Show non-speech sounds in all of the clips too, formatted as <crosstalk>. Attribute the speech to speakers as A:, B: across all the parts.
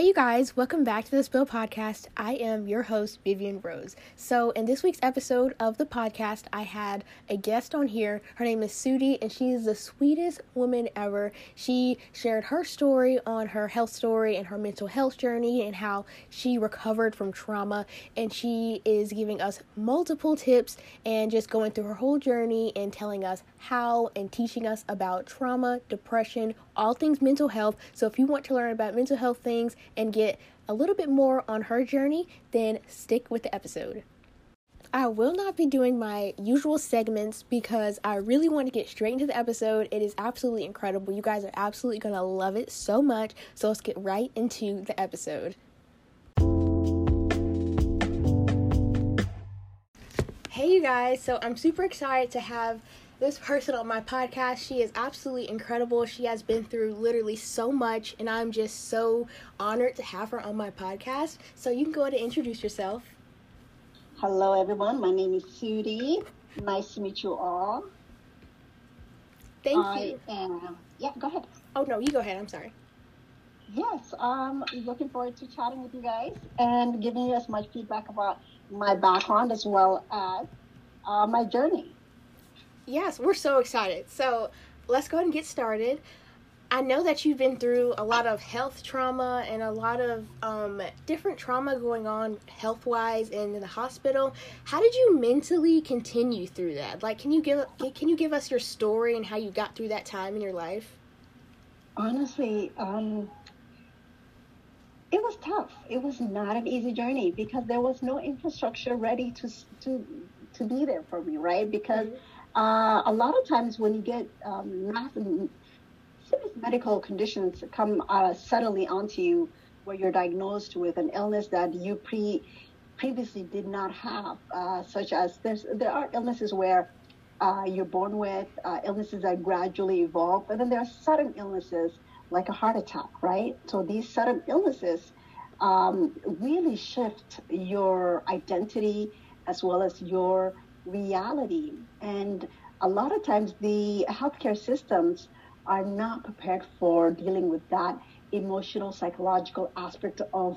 A: Hey, you guys, welcome back to the Spill Podcast. I am your host, Vivian Rose. So, in this week's episode of the podcast, I had a guest on here. Her name is Sudi, and she is the sweetest woman ever. She shared her story on her health story and her mental health journey and how she recovered from trauma. And she is giving us multiple tips and just going through her whole journey and telling us how and teaching us about trauma, depression, all things mental health. So, if you want to learn about mental health things, and get a little bit more on her journey, then stick with the episode. I will not be doing my usual segments because I really want to get straight into the episode. It is absolutely incredible. You guys are absolutely going to love it so much. So let's get right into the episode. Hey, you guys. So I'm super excited to have this person on my podcast. She is absolutely incredible. She has been through literally so much, and I'm just so honored to have her on my podcast. So you can go ahead and introduce yourself.
B: Hello, everyone. My name is Sudi. Nice to meet you all.
A: Thank
B: I
A: you.
B: Am, yeah, go ahead.
A: Oh no, you go ahead. I'm sorry.
B: Yes, I'm um, looking forward to chatting with you guys and giving you as much feedback about my background as well as uh, my journey.
A: Yes, we're so excited. So let's go ahead and get started. I know that you've been through a lot of health trauma and a lot of um, different trauma going on health wise and in the hospital. How did you mentally continue through that? Like, can you give can you give us your story and how you got through that time in your life?
B: Honestly, um, it was tough. It was not an easy journey because there was no infrastructure ready to to to be there for me, right? Because mm-hmm uh, a lot of times when you get um, serious medical conditions come uh, suddenly onto you, where you're diagnosed with an illness that you pre previously did not have, uh, such as there's there are illnesses where uh, you're born with, uh, illnesses that gradually evolve, and then there are sudden illnesses like a heart attack, right? So these sudden illnesses um, really shift your identity as well as your reality. And a lot of times the healthcare systems are not prepared for dealing with that emotional, psychological aspect of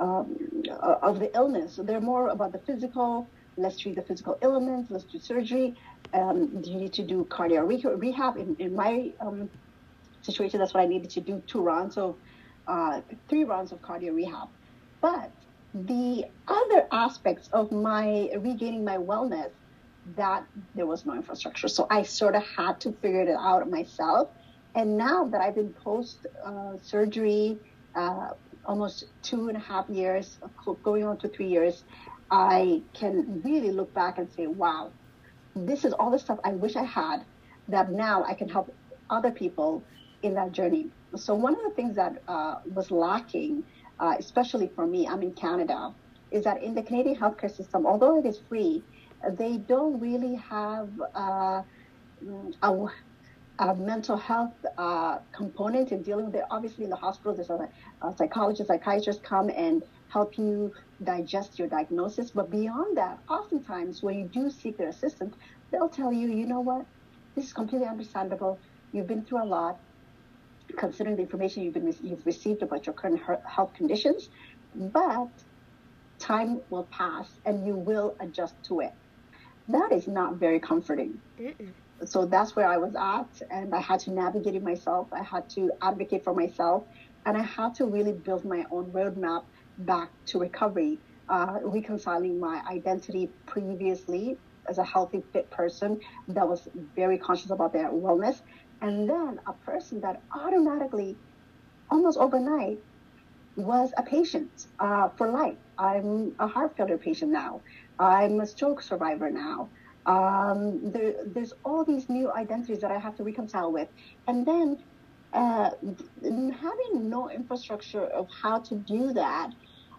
B: um, of the illness. So they're more about the physical. Let's treat the physical elements. Let's do surgery. Um, do you need to do cardio rehab? In, in my um, situation, that's what I needed to do: two rounds of, uh, three rounds of cardio rehab. But the other aspects of my regaining my wellness that there was no infrastructure. So I sort of had to figure it out myself. And now that I've been post uh, surgery, uh, almost two and a half years, going on to three years, I can really look back and say, wow, this is all the stuff I wish I had that now I can help other people in that journey. So one of the things that uh, was lacking, uh, especially for me, I'm in Canada, is that in the Canadian healthcare system, although it is free, they don't really have uh, a, a, mental health uh, component in dealing with it. Obviously, in the hospital, there's a, a psychologist, psychiatrist come and help you digest your diagnosis. But beyond that, oftentimes when you do seek their assistance, they'll tell you, you know what, this is completely understandable. You've been through a lot. Considering the information you've been you've received about your current health conditions, but time will pass and you will adjust to it that is not very comforting. Mm-mm. So that's where I was at, and I had to navigate it myself. I had to advocate for myself, and I had to really build my own roadmap back to recovery, uh, reconciling my identity previously as a healthy, fit person that was very conscious about their wellness, and then a person that automatically, almost overnight, was a patient uh, for life. I'm a heart failure patient now. I'm a stroke survivor now. Um, there, there's all these new identities that I have to reconcile with. And then uh, having no infrastructure of how to do that,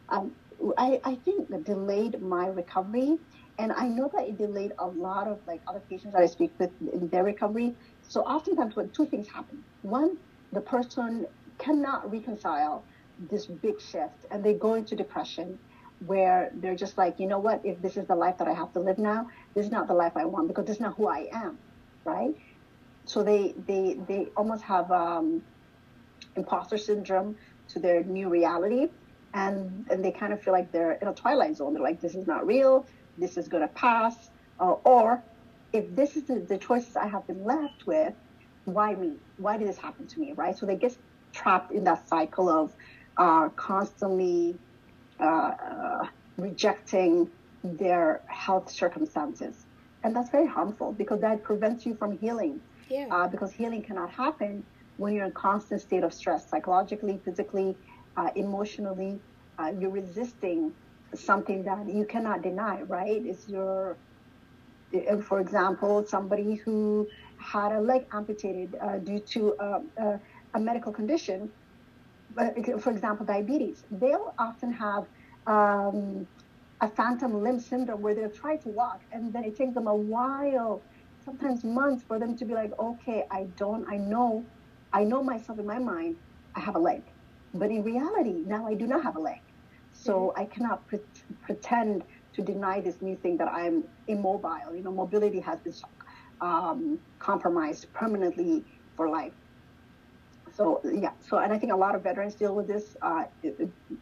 B: um, I, I think delayed my recovery. And I know that it delayed a lot of like other patients that I speak with in their recovery. So oftentimes when two things happen. One, the person cannot reconcile this big shift and they go into depression where they're just like, you know what, if this is the life that I have to live now, this is not the life I want because this is not who I am, right? So they they they almost have um, imposter syndrome to their new reality and, and they kind of feel like they're in a twilight zone. They're like, this is not real, this is to pass. Uh, or if this is the, the choices I have been left with, why me? Why did this happen to me? Right? So they get trapped in that cycle of uh, constantly uh, uh, rejecting their health circumstances. And that's very harmful because that prevents you from healing.
A: Yeah.
B: Uh, because healing cannot happen when you're in constant state of stress, psychologically, physically, uh, emotionally. Uh, you're resisting something that you cannot deny, right? It's your, for example, somebody who had a leg amputated uh, due to a medical condition, for example, diabetes. They'll often have um, a phantom limb syndrome where they'll try to walk and then it takes them a while, sometimes months, for them to be like, okay, I don't, I know, I know myself in my mind, I have a leg. But in reality, now I do not have a leg. So mm-hmm. I cannot pre- pretend to deny this new thing that I'm immobile. You know, mobility has been um, compromised permanently for life. So yeah, so and I think a lot of veterans deal with this uh,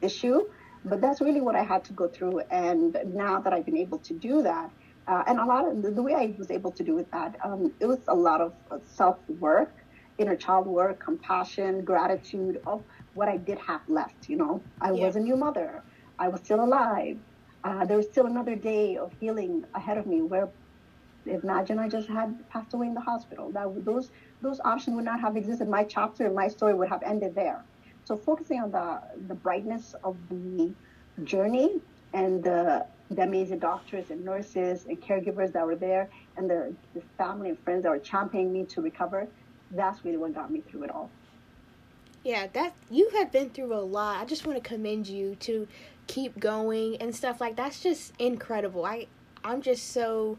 B: issue, but that's really what I had to go through. And now that I've been able to do that, uh, and a lot of the, the, way I was able to do with that, um, it was a lot of self work, inner child work, compassion, gratitude of what I did have left. You know, I yeah. was a new mother. I was still alive. Uh, there was still another day of healing ahead of me where imagine I just had passed away in the hospital. That those those options would not have existed. My chapter and my story would have ended there. So focusing on the the brightness of the journey and the the amazing doctors and nurses and caregivers that were there and the, the family and friends that were championing me to recover, that's really what got me through it all.
A: Yeah, that you have been through a lot. I just want to commend you to keep going and stuff like that's just incredible. I I'm just so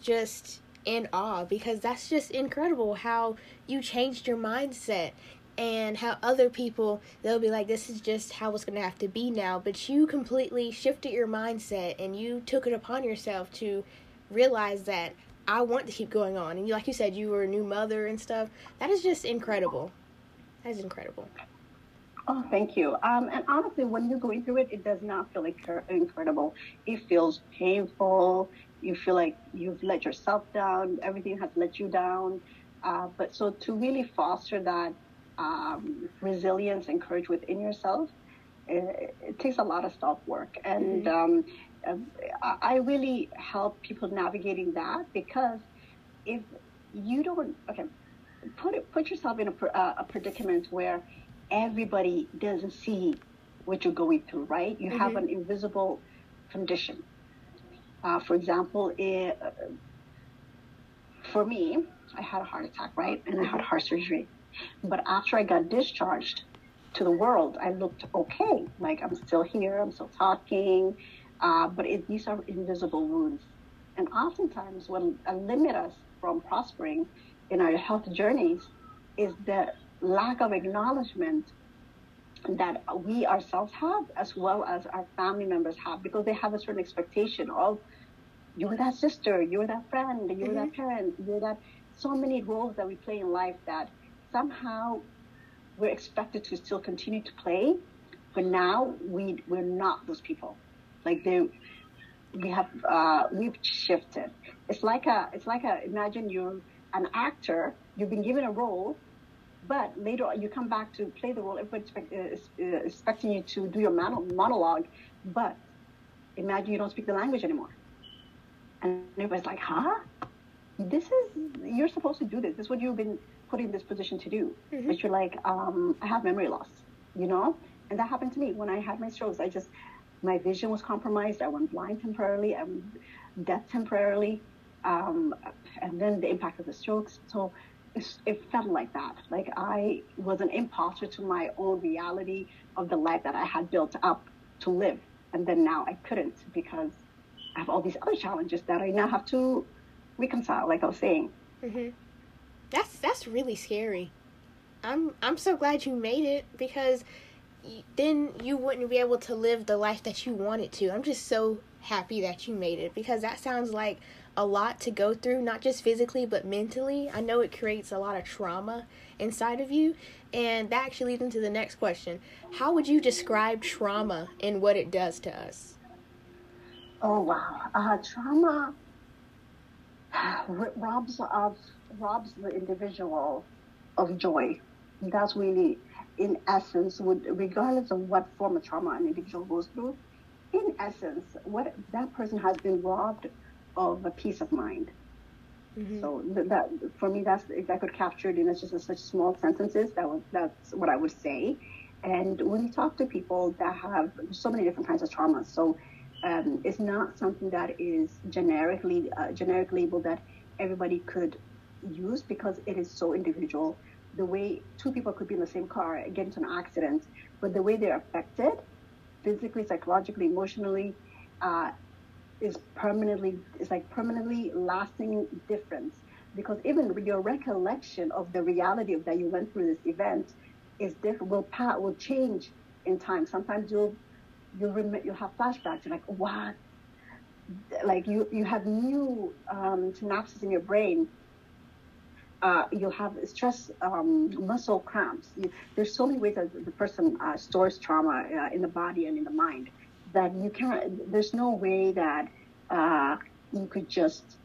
A: just in awe because that's just incredible how you changed your mindset and how other people they'll be like this is just how it's going to have to be now. But you completely shifted your mindset and you took it upon yourself to realize that I want to keep going on. And you, like you said you were a new mother and stuff. That is just incredible. That is incredible.
B: Oh, thank you. Um, and honestly, when you're going through it, it does not feel like incredible. It feels painful you feel like you've let yourself down, everything has let you down. Uh, but so to really foster that um, resilience and courage within yourself, it, it takes a lot of self work. And mm-hmm. um, I really help people navigating that because if you don't, okay, put it, put yourself in a, uh, a predicament where everybody doesn't see what you're going through, right? You mm-hmm. have an invisible condition uh, for example, it, for me, I had a heart attack, right? And I had heart surgery. But after I got discharged to the world, I looked okay. Like I'm still here, I'm still talking. Uh, but it, these are invisible wounds. And oftentimes, what limit us from prospering in our health journeys is the lack of acknowledgement that we ourselves have as well as our family members have because they have a certain expectation of you're that sister, you're that friend, you're mm-hmm. that parent, you're that so many roles that we play in life that somehow we're expected to still continue to play, but now we we're not those people. Like they we have uh, we've shifted. It's like a it's like a imagine you're an actor, you've been given a role, but later on you come back to play the role. Everybody expect, uh, is, uh, expecting you to do your monologue, but imagine you don't speak the language anymore. And it was like, huh? This is, you're supposed to do this. This is what you've been put in this position to do. Mm-hmm. But you're like, um, I have memory loss, you know? And that happened to me when I had my strokes. I just, my vision was compromised. I went blind temporarily. I went deaf temporarily. Um, and then the impact of the strokes. So it felt like that. Like I was an imposter to my own reality of the life that I had built up to live. And then now I couldn't because I have all these other challenges that I now have to reconcile, like I was saying.
A: Mm-hmm. That's that's really scary. I'm I'm so glad you made it because then you wouldn't be able to live the life that you wanted to. I'm just so happy that you made it because that sounds like a lot to go through, not just physically, but mentally. I know it creates a lot of trauma inside of you. And that actually leads into the next question How would you describe trauma and what it does to us?
B: Oh, wow. Uh, trauma <sighs> robs of robs the individual of joy. That's really, in essence, would regardless of what form of trauma an individual goes through, in essence, what that person has been robbed of a peace of mind. Mm-hmm. So that for me, that's if I could capture it in just a, such small sentences, that was that's what I would say. And when you talk to people that have so many different kinds of traumas, so um, it's not something that is generically uh, generic label that everybody could use because it is so individual. The way two people could be in the same car get into an accident, but the way they're affected, physically, psychologically, emotionally, uh, is permanently is like permanently lasting difference. Because even your recollection of the reality of that you went through this event is different. Will will change in time. Sometimes you'll you'll rem- you'll have flashbacks. You're like, what? Like you you have new um, synapses in your brain uh, you'll have stress um, muscle cramps. You, there's so many ways that the person uh, stores trauma uh, in the body and in the mind that you can't. There's no way that uh, you could just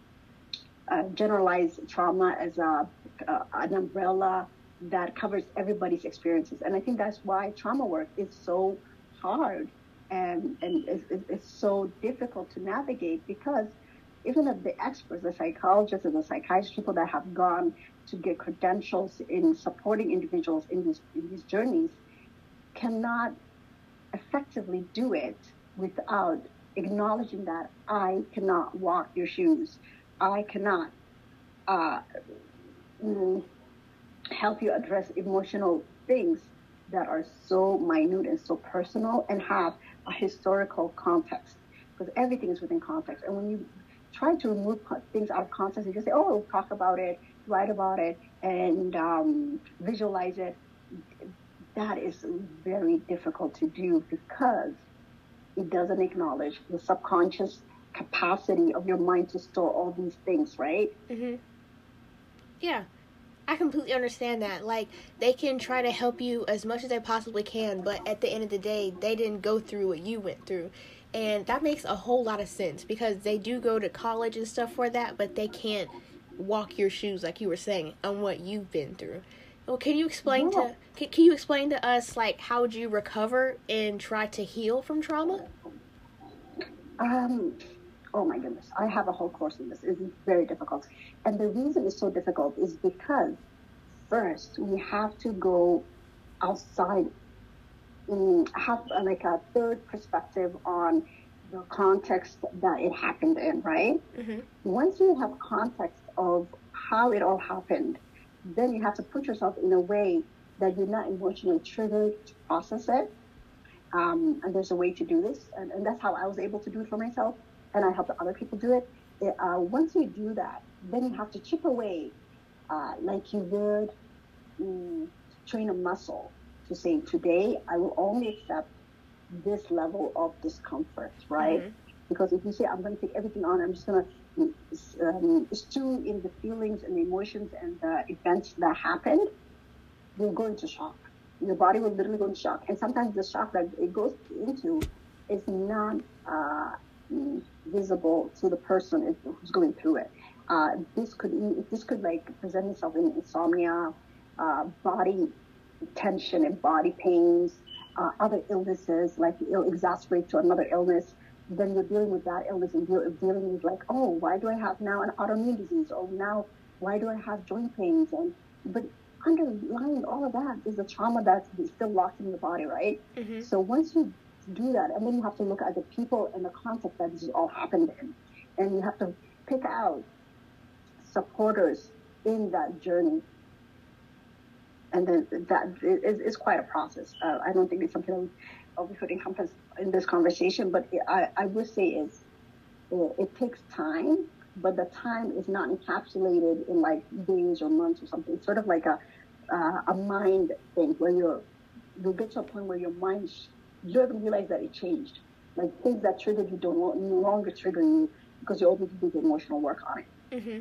B: uh, generalize trauma as a uh, an umbrella that covers everybody's experiences. And I think that's why trauma work is so hard and and it's, it's so difficult to navigate because even if the experts, the psychologists and the psychiatrists, people that have gone to get credentials in supporting individuals in these, in these journeys, cannot effectively do it without acknowledging that I cannot walk your shoes. I cannot uh, mm, help you address emotional things that are so minute and so personal and have a historical context because everything is within context. And when you try to remove things out of context and just say, oh, talk about it, write about it, and um, visualize it, that is very difficult to do because it doesn't acknowledge the subconscious capacity of your mind to store all these things, right?
A: Mm-hmm. Yeah. I completely understand that. Like, they can try to help you as much as they possibly can, but at the end of the day, they didn't go through what you went through. And that makes a whole lot of sense because they do go to college and stuff for that, but they can't walk your shoes like you were saying on what you've been through. Well, can you explain yeah. to can, can you explain to us like how would you recover and try to heal from trauma?
B: Um oh my goodness, I have a whole course in this. It's very difficult. And the reason it's so difficult is because first we have to go outside have like a third perspective on the context that it happened in, right? Mm-hmm. Once you have context of how it all happened, then you have to put yourself in a way that you're not emotionally triggered to process it. Um, and there's a way to do this, and, and, that's how I was able to do it for myself, and I helped other people do it. Uh, once you do that, then you have to chip away, uh, like you would mm, train a muscle to say, today I will only accept this level of discomfort, right? Mm-hmm. Because if you say, I'm going to take everything on, I'm just going to um, stew in the feelings and the emotions and the events that happened, you'll go into shock. Your body will literally go into shock. And sometimes the shock that it goes into is not uh, visible to the person who's going through it. Uh, this could this could like present itself in insomnia, uh, body tension and body pains, uh, other illnesses, like it'll exacerbate to another illness. Then you're dealing with that illness and deal, dealing with like, oh, why do I have now an autoimmune disease? Oh, now why do I have joint pains? And but underlying all of that is the trauma that's still locked in the body, right? Mm-hmm. So once you do that, and then you have to look at the people and the context that this all happened in, and you have to pick out supporters in that journey and then that is, is quite a process. Uh, I don't think it's something that we could encompass in this conversation, but it, I, I would say is it, it, takes time, but the time is not encapsulated in like days or months or something. It's sort of like a uh, a mind thing where you're you get to a point where your mind you don't even realize that it changed. Like things that triggered you don't no longer trigger you, because you always do the emotional work on it.
A: Mm-hmm.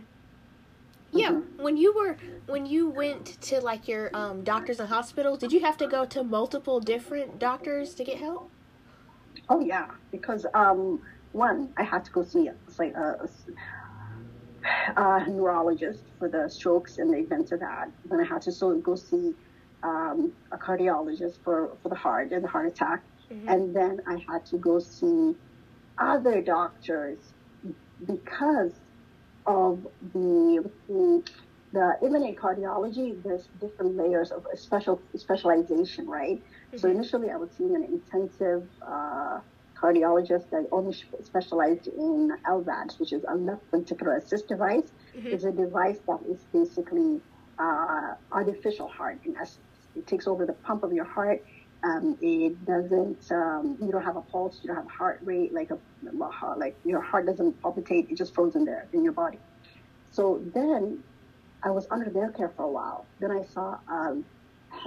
A: Yeah,
B: Mhm.
A: when you were when you went to like your um, doctors and hospitals, did you have to go to multiple different doctors to get help?
B: Oh yeah, because um, one, I had to go see like a, a neurologist for the strokes and the events of that. Then I had to so go see um, a cardiologist for for the heart and the heart attack,
A: Mhm.
B: and then I had to go see other doctors because of the the, the cardiology. There's different layers of special specialization, right? So
A: Mhm.
B: initially, I was seeing an intensive uh, cardiologist that only specialized in LVADs, which is a left ventricular assist device.
A: Mhm.
B: It's a device that is basically uh, artificial heart in essence. It takes over the pump of your heart. Um, it doesn't. Um, you don't have a pulse. You don't have a heart rate like a like your heart doesn't palpitate. It just frozen there in your body. So then, I was under their care for a while. Then I saw. Um,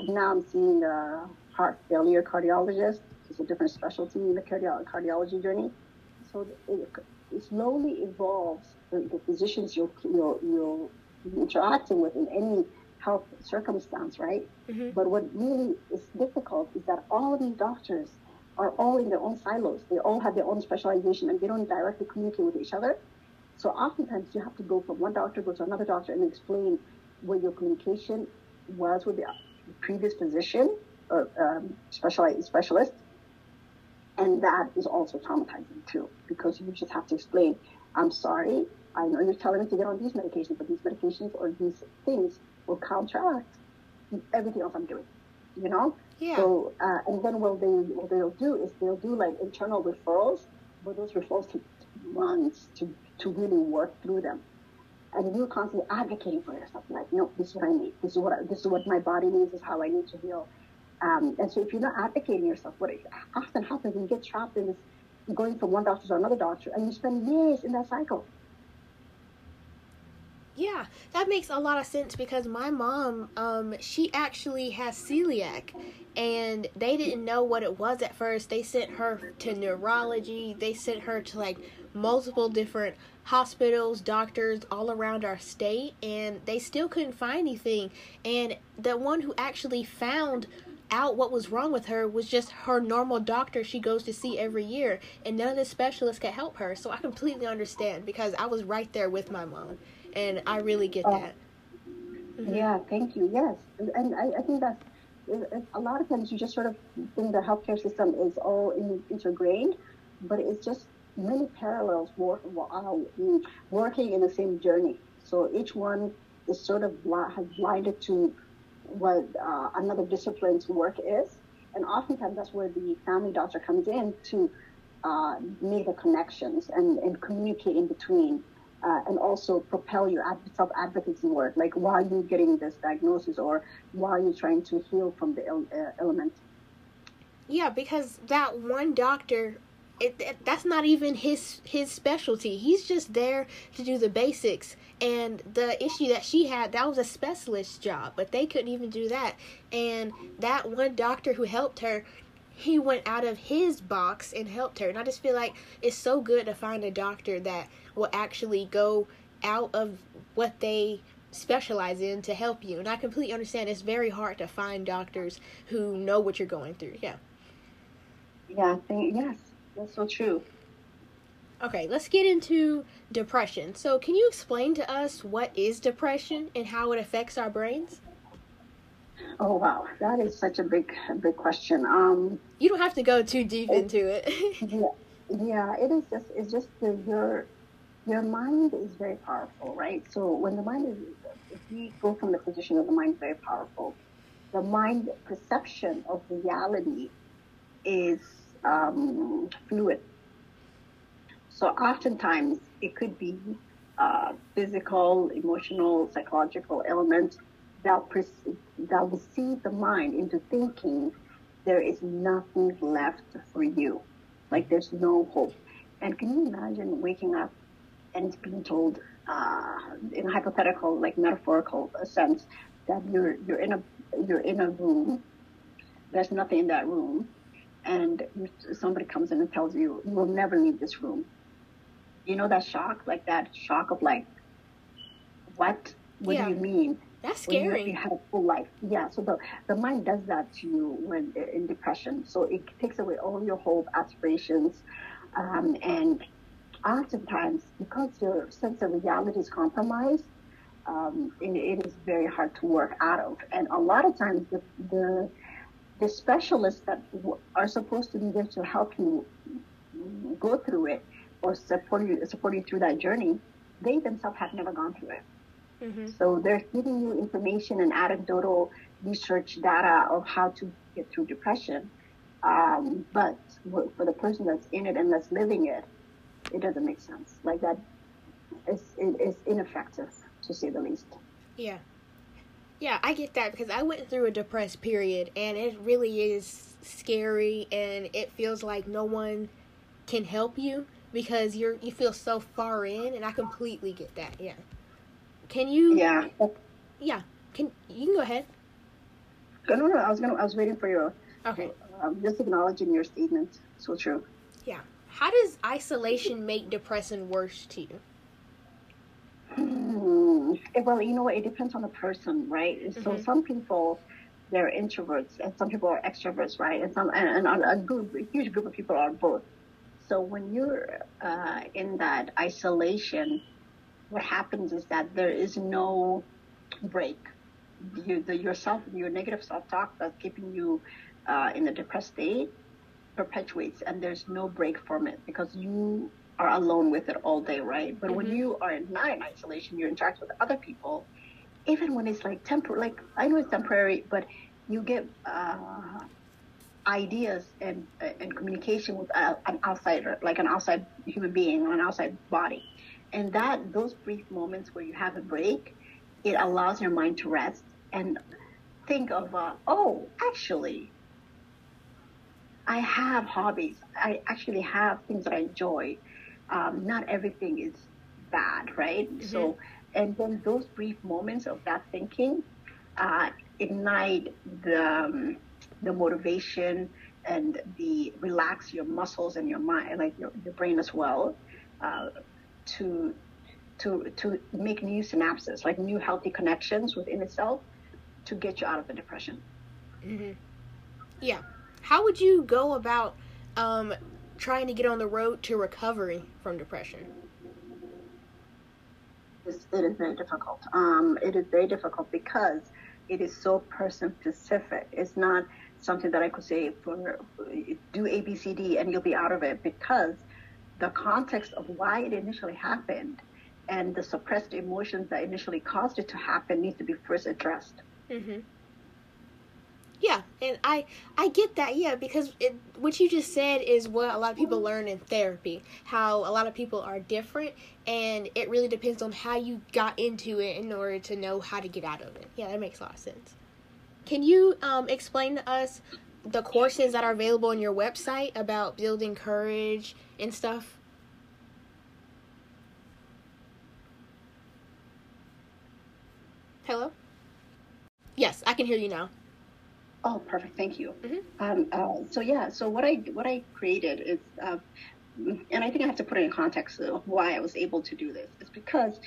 B: now I'm seeing a heart failure cardiologist. It's a different specialty in the cardio- cardiology journey. So it, it slowly evolves the, the physicians you'll, you'll be interacting with in any health circumstance, right?
A: Mhm.
B: But what really is difficult is that all of these doctors are all in their own silos. They all have their own specialization and they don't directly communicate with each other. So oftentimes you have to go from one doctor, go to another doctor and explain where your communication was with the previous physician or um, specialized specialist. And that is also traumatizing too, because you just have to explain, I'm sorry, I know you're telling me to get on these medications, but these medications or these things will counteract everything else I'm doing, you know?
A: Yeah.
B: So, uh, and then what they what they'll do is they'll do like internal referrals, but those referrals take months to to really work through them. And you're constantly advocating for yourself, like, no, this is what I need. This is what I, this is what my body needs. This is how I need to heal. Um, and so, if you're not advocating yourself, what often happens, you get trapped in this going from one doctor to another doctor, and you spend years in that cycle.
A: Yeah, that makes a lot of sense because my mom, um, she actually has celiac, and they didn't know what it was at first. They sent her to neurology. They sent her to like multiple different hospitals, doctors all around our state, and they still couldn't find anything. And the one who actually found out what was wrong with her was just her normal doctor she goes to see every year, and none of the specialists could help her. So I completely understand because I was right there with my mom and I really get
B: Oh.
A: that. Mhm.
B: Yeah, thank you. Yes, and, and I, I think that's a lot of times you just sort of think the healthcare system is all in, intergrained, but it's just many parallels work, uh, working in the same journey. So each one is sort of has blinded to what uh, another discipline's work is, and oftentimes that's where the family doctor comes in to uh, make the connections and, and communicate in between uh, and also propel your ad- self-advocacy work, like while you're getting this diagnosis or while you're trying to heal from the il- uh, element.
A: Yeah, because that one doctor, it, it, that's not even his his specialty. He's just there to do the basics. And the issue that she had, that was a specialist job, but they couldn't even do that. And that one doctor who helped her, he went out of his box and helped her. And I just feel like it's so good to find a doctor that will actually go out of what they specialize in to help you. And I completely understand it's very hard to find doctors who know what you're going through. Yeah.
B: Yeah, thank, yes, that's so true.
A: Okay, let's get into depression. So, can you explain to us what is depression and how it affects our brains?
B: Oh wow, that is such a big, a big question. Um,
A: You don't have to go too deep into it. <laughs>
B: yeah, yeah, it is just, it's just the, your, your mind is very powerful, right? So when the mind is, if we go from the position of the mind very powerful, the mind perception of reality is um, fluid. So oftentimes it could be uh, physical, emotional, psychological elements that pers- that will see the mind into thinking there is nothing left for you, like there's no hope. And can you imagine waking up and being told, uh, in a hypothetical, like metaphorical sense, that you're you're in a you're in a room, there's nothing in that room, and somebody comes in and tells you you will never leave this room. You know that shock, like that shock of like, what? What
A: Yeah.
B: do you mean?
A: That's scary.
B: You had a full life. Yeah. So the, the mind does that to you when in depression. So it takes away all your hope, aspirations, um, and oftentimes because your sense of reality is compromised, um, it, it is very hard to work out of. And a lot of times the the, the specialists that w- are supposed to be there to help you go through it or support you support you through that journey, they themselves have never gone through it.
A: Hmm
B: So they're giving you information and anecdotal research data of how to get through depression. Um, but for the person that's in it and that's living it, it doesn't make sense. Like that is it is ineffective to say the least.
A: Yeah. Yeah, I get that because I went through a depressed period and it really is scary and it feels like no one can help you because you're you feel so far in and I completely get that. Yeah. Can you
B: Yeah.
A: Yeah. Can you can go ahead.
B: No, no, no. I was gonna. I was waiting for your.
A: Okay.
B: Um, just acknowledging your statement. So true.
A: Yeah. How does isolation make depression worse to you?
B: Hmm. Eh, Well, you know what? It depends on the person, right? So
A: Mhm.
B: some people they're introverts, and some people are extroverts, right? And some and, and a group, a huge group of people are both. So when you're uh, in that isolation, what happens is that there is no break. You, the, yourself, your negative self-talk that's keeping you uh, in the depressed state perpetuates, and there's no break from it because you are alone with it all day, right? But when
A: Mhm.
B: you are not in isolation, you interact with other people. Even when it's like temporary, like I know it's temporary, but you get uh, ideas and and communication with a, an outsider, like an outside human being or an outside body, and that those brief moments where you have a break, it allows your mind to rest and think of, uh, oh, actually, I have hobbies. I actually have things that I enjoy. Um, not everything is bad, right? So, and then those brief moments of that thinking uh, ignite the um, the motivation and the relax your muscles and your mind, like your, your brain as well, uh, to to to make new synapses, like new healthy connections within itself, to get you out of the depression.
A: hmm Yeah. How would you go about um, trying to get on the road to recovery from depression?
B: It's, it is very difficult. Um, it is very difficult because it is so person specific. It's not something that I could say for do A B C D and you'll be out of it because the context of why it initially happened and the suppressed emotions that initially caused it to happen needs to be first addressed.
A: hmm Yeah, and I I get that. Yeah, because it, what you just said is what a lot of people learn in therapy. How a lot of people are different, and it really depends on how you got into it in order to know how to get out of it. Yeah, that makes a lot of sense. Can you um, explain to us the courses that are available on your website about building courage and stuff? Hello. Yes, I can hear you now.
B: Oh, perfect. Thank you.
A: Mhm.
B: Um, uh, so yeah, so what I what I created is, uh, and I think I have to put it in context of why I was able to do this. It's because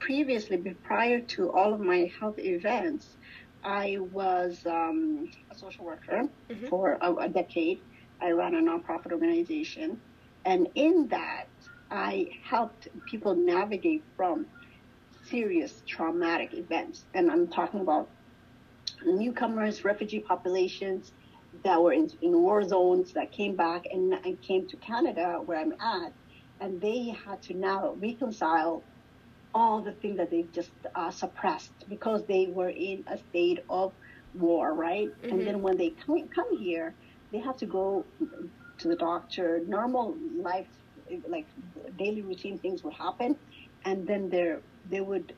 B: previously, prior to all of my health events, I was um, a social worker
A: Mhm.
B: for a, a decade. I ran a nonprofit organization, and in that, I helped people navigate from serious traumatic events, and I'm talking about newcomers, refugee populations that were in, in war zones that came back and, and came to Canada, where I'm at, and they had to now reconcile all the things that they've just uh, suppressed because they were in a state of war, right?
A: Mhm.
B: And then when they come, come here, they have to go to the doctor. Normal life, like daily routine things would happen, and then they they would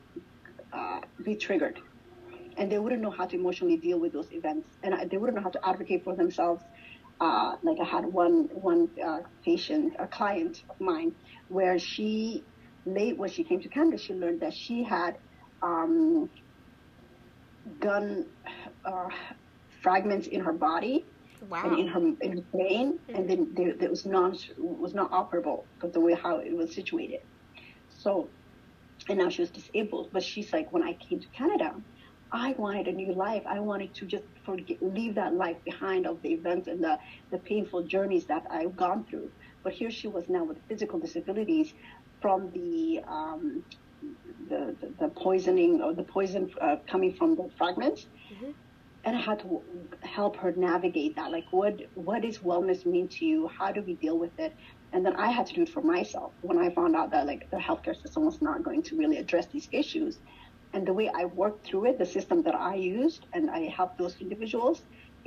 B: uh, be triggered and they wouldn't know how to emotionally deal with those events, and I- they wouldn't know how to advocate for themselves. Uh, like I had one one uh, patient, a client of mine, where she late when she came to Canada, she learned that she had um, gun uh, fragments in her body,
A: Wow.
B: and in her in her brain, and then there, there was non was not operable because the way how it was situated. So, and now she was disabled. But she's like, when I came to Canada, I wanted a new life. I wanted to just forget, leave that life behind of the events and the, the painful journeys that I've gone through. But here she was now with physical disabilities from the um, the, the, the poisoning or the poison uh, coming from the fragments.
A: Mhm.
B: And I had to help her navigate that. Like, what what does wellness mean to you? How do we deal with it? And then I had to do it for myself when I found out that like the healthcare system was not going to really address these issues. And the way I worked through it, the system that I used, and I helped those individuals,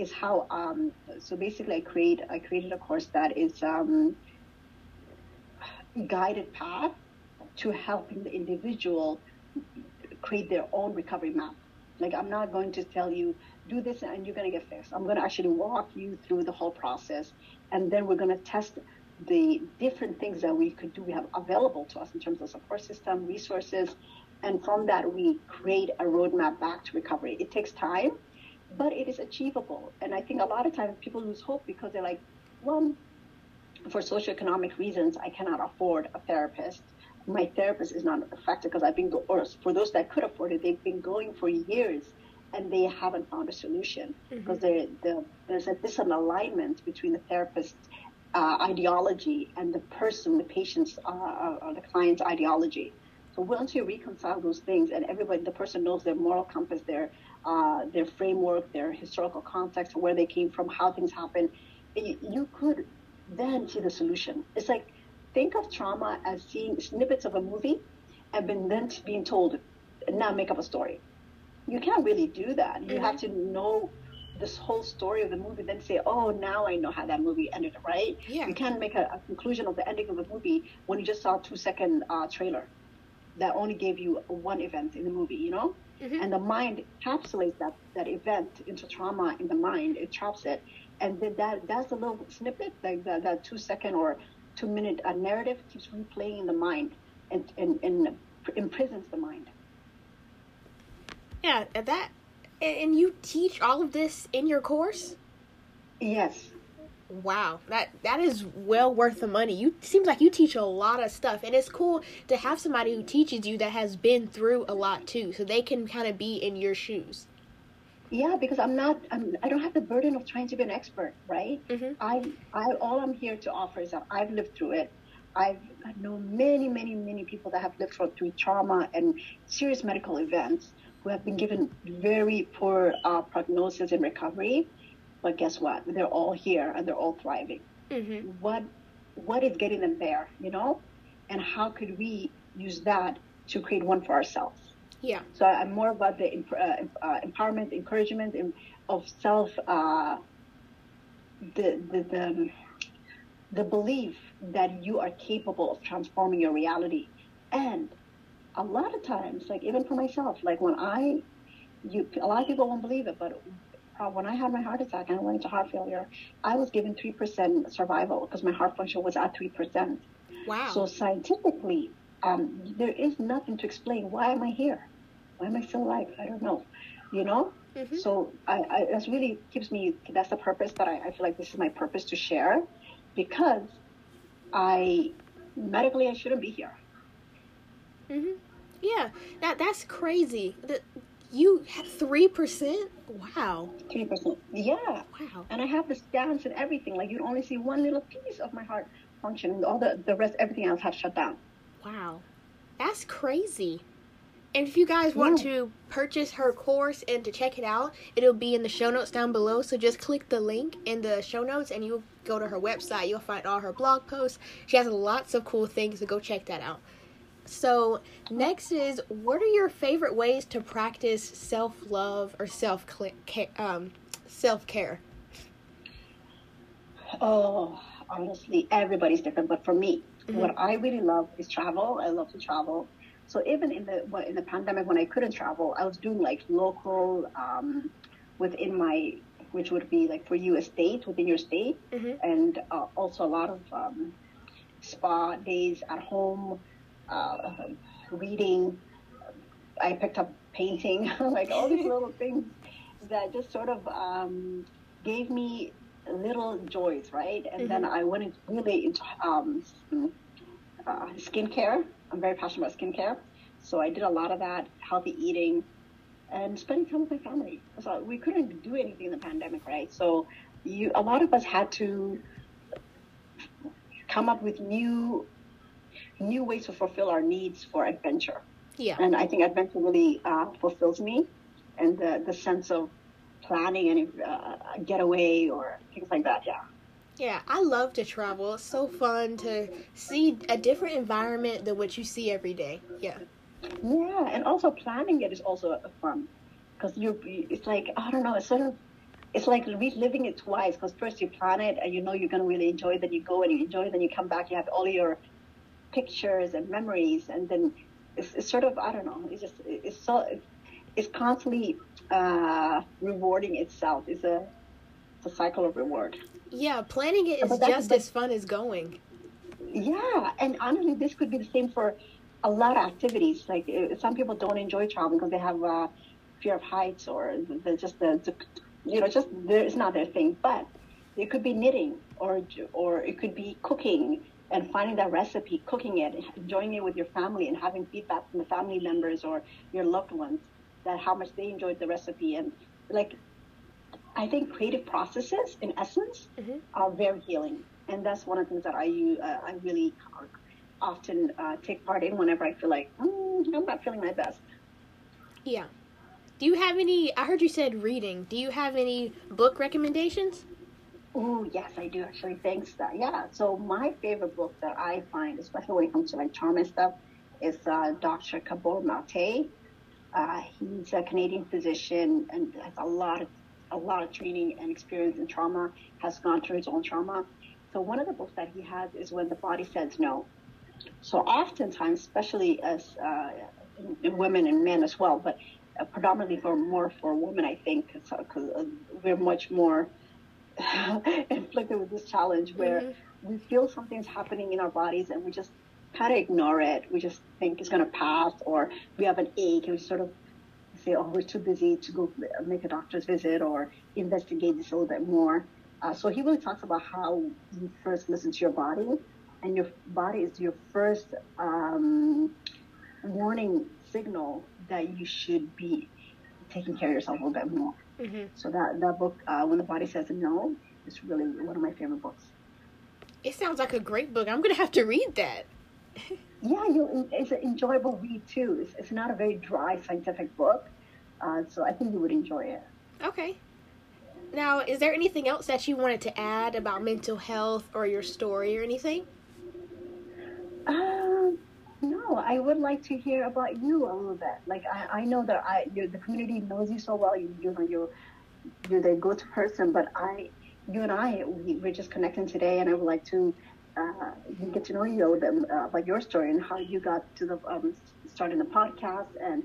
B: is how. Um, so basically, I create I created a course that is um, guided path to helping the individual create their own recovery map. Like I'm not going to tell you do this and you're going to get fixed. I'm going to actually walk you through the whole process, and then we're going to test the different things that we could do we have available to us in terms of support system, resources, and from that we create a roadmap back to recovery. It takes time, but it is achievable. And I think a lot of times people lose hope because they're like, well, for socioeconomic reasons, I cannot afford a therapist. My therapist is not effective because I've been, go- or for those that could afford it, they've been going for years and they haven't found a solution because there, the, there's a disalignment between the therapist's uh, ideology and the person, the patient's, uh, uh, or the client's ideology. So once you reconcile those things, and everybody, the person knows their moral compass, their uh, their framework, their historical context, where they came from, how things happen, you, you could then see the solution. It's like think of trauma as seeing snippets of a movie, and been then being told, now make up a story. You can't really do that. You have to know this whole story of the movie, then say, oh, now I know how that movie ended, right?
A: Yeah.
B: You can't make a, a conclusion of the ending of the movie when you just saw a two second uh, trailer that only gave you one event in the movie, you know?
A: Mhm.
B: And the mind encapsulates that, that event into trauma in the mind, it traps it. And then that that's a little snippet, like that, that two second or two minute uh, narrative keeps replaying in the mind and, and, and imprisons the mind.
A: Yeah, and that and you teach all of this in your course?
B: Yes.
A: Wow, that that is well worth the money. You seems like you teach a lot of stuff, and it's cool to have somebody who teaches you that has been through a lot too, so they can kind of be in your shoes.
B: Yeah, because I'm not, I'm, I don't have the burden of trying to be an expert, right?
A: Mhm.
B: I, I, all I'm here to offer is that I've lived through it. I've I know many, many, many people that have lived through, through trauma and serious medical events who have been given very poor uh, prognosis and recovery. But guess what? They're all here and they're all thriving.
A: Mm-hmm.
B: What, what is getting them there? You know, and how could we use that to create one for ourselves?
A: Yeah.
B: So I'm more about the uh, uh, empowerment, encouragement of self, uh, the, the, the, the belief that you are capable of transforming your reality. And a lot of times, like even for myself, like when I, you, a lot of people won't believe it, but uh, when I had my heart attack and I went into heart failure, I was given 3% survival because my heart function was at 3%.
A: Wow.
B: So scientifically, um, there is nothing to explain why am I here? Why am I still alive? I don't know. You know.
A: Mhm.
B: So I, I that's really keeps me. That's the purpose that I, I feel like this is my purpose to share, because I medically I shouldn't be here.
A: hmm Yeah, that that's crazy. That you had three percent. Wow.
B: Three percent. Yeah.
A: Wow.
B: And I have the scans and everything. Like you'd only see one little piece of my heart function, and all the the rest, everything else have shut down.
A: Wow. That's crazy. And if you guys want
B: Yeah.
A: to purchase her course and to check it out, it'll be in the show notes down below. So just click the link in the show notes and you'll go to her website. You'll find all her blog posts. She has lots of cool things, so go check that out. So, next is what are your favorite ways to practice self love or self um, self care?
B: Oh, honestly, everybody's different. But for me,
A: Mhm.
B: what I really love is travel. I love to travel. So even in the in the pandemic when I couldn't travel, I was doing like local um, within my, which would be like for you a state within your state,
A: Mhm.
B: and uh, also a lot of um, spa days at home, uh, reading. I picked up painting, <laughs> like all these <laughs> little things that just sort of um, gave me little joys, right? And
A: Mm-hmm.
B: then I went into, really into um, uh, skincare. I'm very passionate about skincare, so I did a lot of that, healthy eating, and spending time with my family. So we couldn't do anything in the pandemic, right? So you, a lot of us had to come up with new, new ways to fulfill our needs for adventure.
A: Yeah.
B: And I think adventure really uh, fulfills me, and the the sense of planning any uh, getaway or things like that. Yeah.
A: Yeah, I love to travel. It's so fun to see a different environment than what you see every day. Yeah.
B: Yeah, and also planning it is also fun because you it's like I don't know, it's sort of it's like reliving it twice because first you plan it and you know you're gonna really enjoy it, then you go and you enjoy it, then you come back, you have all your pictures and memories, and then it's, it's sort of I don't know, it's just it's so it's constantly uh, rewarding itself. It's a it's a cycle of reward.
A: Yeah, planning it is just as fun as going.
B: Yeah, and honestly, this could be the same for a lot of activities. Like uh, some people don't enjoy traveling because they have uh, fear of heights or just the, you know, just it's not their thing. But it could be knitting or or it could be cooking and finding that recipe, cooking it, enjoying it with your family, and having feedback from the family members or your loved ones that how much they enjoyed the recipe and like. I think creative processes, in essence,
A: Mhm.
B: are very healing, and that's one of the things that I use, uh, I really often uh, take part in whenever I feel like mm, I'm not feeling my best.
A: Yeah. Do you have any? I heard you said reading. Do you have any book recommendations?
B: Oh yes, I do actually. Thanks. That yeah. So my favorite book that I find, especially when it comes to like trauma and stuff, is uh, Dr. Gabor Maté. Uh, he's a Canadian physician and has a lot of a lot of training and experience in trauma. Has gone through his own trauma. So one of the books that he has is When the Body Says No. So oftentimes, especially as uh, in, in women and men as well, but uh, predominantly for more for women, I think, because uh, we're much more <laughs> inflicted with this challenge where
A: Mhm.
B: we feel something's happening in our bodies and we just kind of ignore it. We just think it's going to pass, or we have an ache and we sort of say, oh, we're too busy to go make a doctor's visit or investigate this a little bit more. Uh, so he really talks about how you first listen to your body, and your body is your first um, warning signal that you should be taking care of yourself a little bit more.
A: Mm-hmm.
B: So that that book, uh, when the body says no, is really one of my favorite books.
A: It sounds like a great book. I'm gonna have to read that. <laughs>
B: Yeah, you, it's an enjoyable read too. It's, it's not a very dry scientific book, uh, so I think you would enjoy it.
A: Okay. Now, is there anything else that you wanted to add about mental health or your story or anything?
B: Um, no, I would like to hear about you a little bit. Like I, I know that I, the community knows you so well. You, you know, you, you're the go-to person. But I, you and I, we, we're just connecting today, and I would like to uh, get to know you a little bit uh, about your story and how you got to the um, starting the podcast, and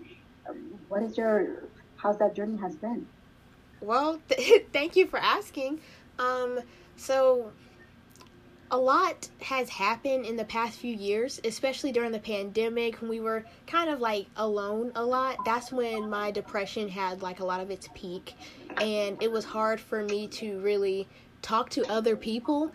B: um, what is your, how's that journey has been.
A: Well, <laughs> th- thank you for asking. Um, so, a lot has happened in the past few years, especially during the pandemic when we were kind of like alone a lot. That's when my depression had like a lot of its peak, and it was hard for me to really talk to other people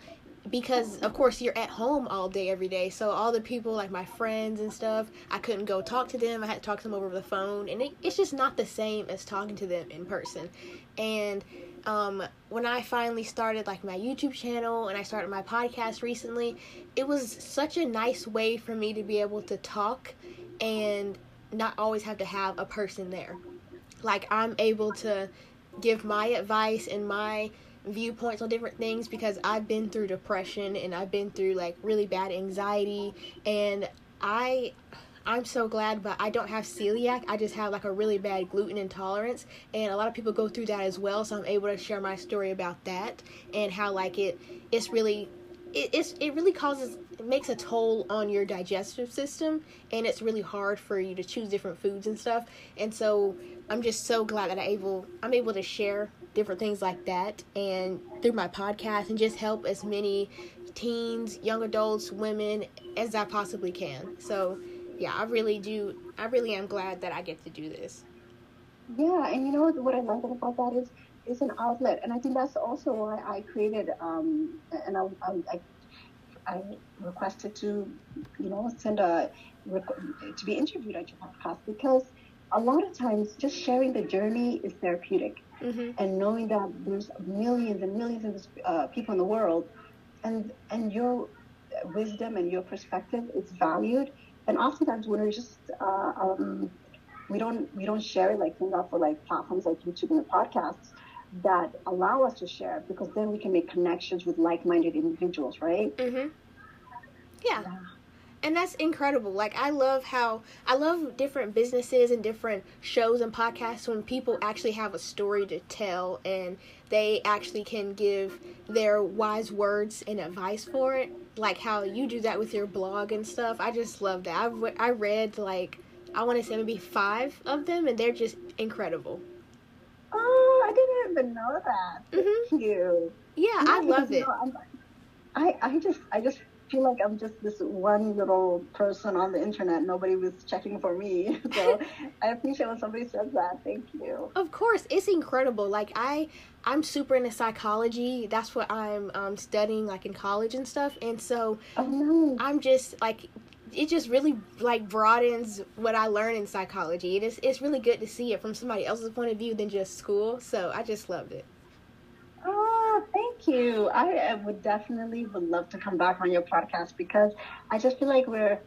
A: because of course you're at home all day every day. So all the people like my friends and stuff i couldn't go talk to them. I had to talk to them over the phone. And it, it's just not the same as talking to them in person. And um, when i finally started like my youtube channel and i started my podcast recently it was such a nice way for me to be able to talk and not always have to have a person there. Like i'm able to give my advice and my viewpoints on different things because I've been through depression and I've been through like really bad anxiety and I I'm so glad but I don't have celiac. I just have like a really bad gluten intolerance and a lot of people go through that as well so I'm able to share my story about that and how like it it's really it, it's it really causes it makes a toll on your digestive system and it's really hard for you to choose different foods and stuff and so I'm just so glad that I able I'm able to share different things like that and through my podcast and just help as many teens, young adults, women as I possibly can. So, yeah, I really do I really am glad that I get to do this.
B: Yeah, and you know what, I love about that is it's an outlet, and I think that's also why I created um, and I, I, I requested to, you know, send a to be interviewed at your podcast because a lot of times just sharing the journey is therapeutic, mm-hmm. and knowing that there's millions and millions of uh, people in the world, and and your wisdom and your perspective is valued, and oftentimes when we're just uh, um, we don't we don't share it like things off for like platforms like YouTube and the podcasts that allow us to share because then we can make connections with like-minded individuals, right?
A: Mm-hmm. Yeah. yeah. And that's incredible. Like I love how I love different businesses and different shows and podcasts when people actually have a story to tell and they actually can give their wise words and advice for it. Like how you do that with your blog and stuff. I just love that. I've, I read like I want to say maybe five of them, and they're just incredible.
B: Oh, I didn't even know that. Mm-hmm. Thank you.
A: Yeah, yeah I love it.
B: Know, I I just I just feel like I'm just this one little person on the internet. Nobody was checking for me. <laughs> So I appreciate when somebody says that. Thank you.
A: Of course, it's incredible. Like I, I'm super into psychology. That's what I'm um, studying, like in college and stuff. And so
B: oh.
A: I'm just like it just really like broadens what I learn in psychology. It is it's really good to see it from somebody else's point of view than just school. So I just loved it.
B: Oh, thank you. I, would definitely would love to come back on your podcast because I just feel like we're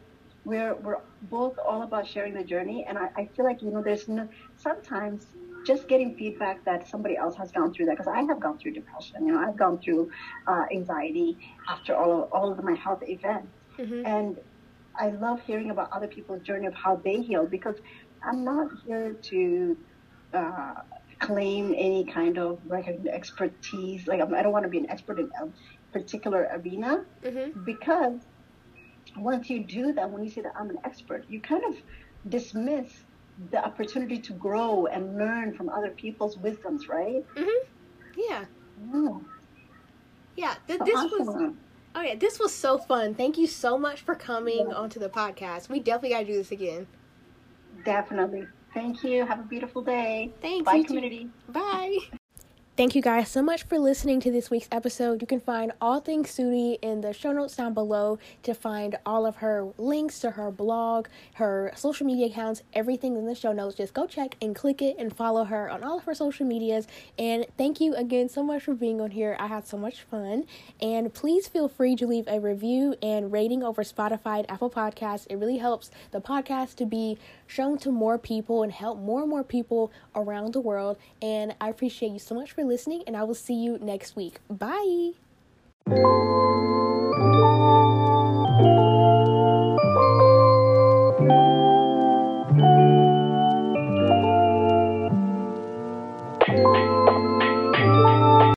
B: we're we're both all about sharing the journey, and I, I feel like you know there's no sometimes just getting feedback that somebody else has gone through that because I have gone through depression. You know, I've gone through uh, anxiety after all of all of my health events, mm-hmm. and I love hearing about other people's journey of how they heal because I'm not here to uh, claim any kind of like expertise. Like I don't want to be an expert in a particular arena mm-hmm. because once you do that, when you say that I'm an expert, you kind of dismiss the opportunity to grow and learn from other people's wisdoms, right?
A: Mm-hmm. Yeah. Yeah. Yeah. Th- this awesome. was Oh yeah, this was so fun. Thank you so much for coming yeah. onto the podcast. We definitely got to do this again.
B: Definitely. Thank you. Have a beautiful day.
A: Thanks.
B: Bye, community.
A: Bye. Thank you guys so much for listening to this week's episode. You can find all things Sudi in the show notes down below to find all of her links to her blog, her social media accounts, everything in the show notes. Just go check and click it and follow her on all of her social medias. And thank you again so much for being on here. I had so much fun. And please feel free to leave a review and rating over Spotify and Apple Podcasts. It really helps the podcast to be shown to more people and help more and more people around the world. And I appreciate you so much for listening, and I will see you next week. Bye!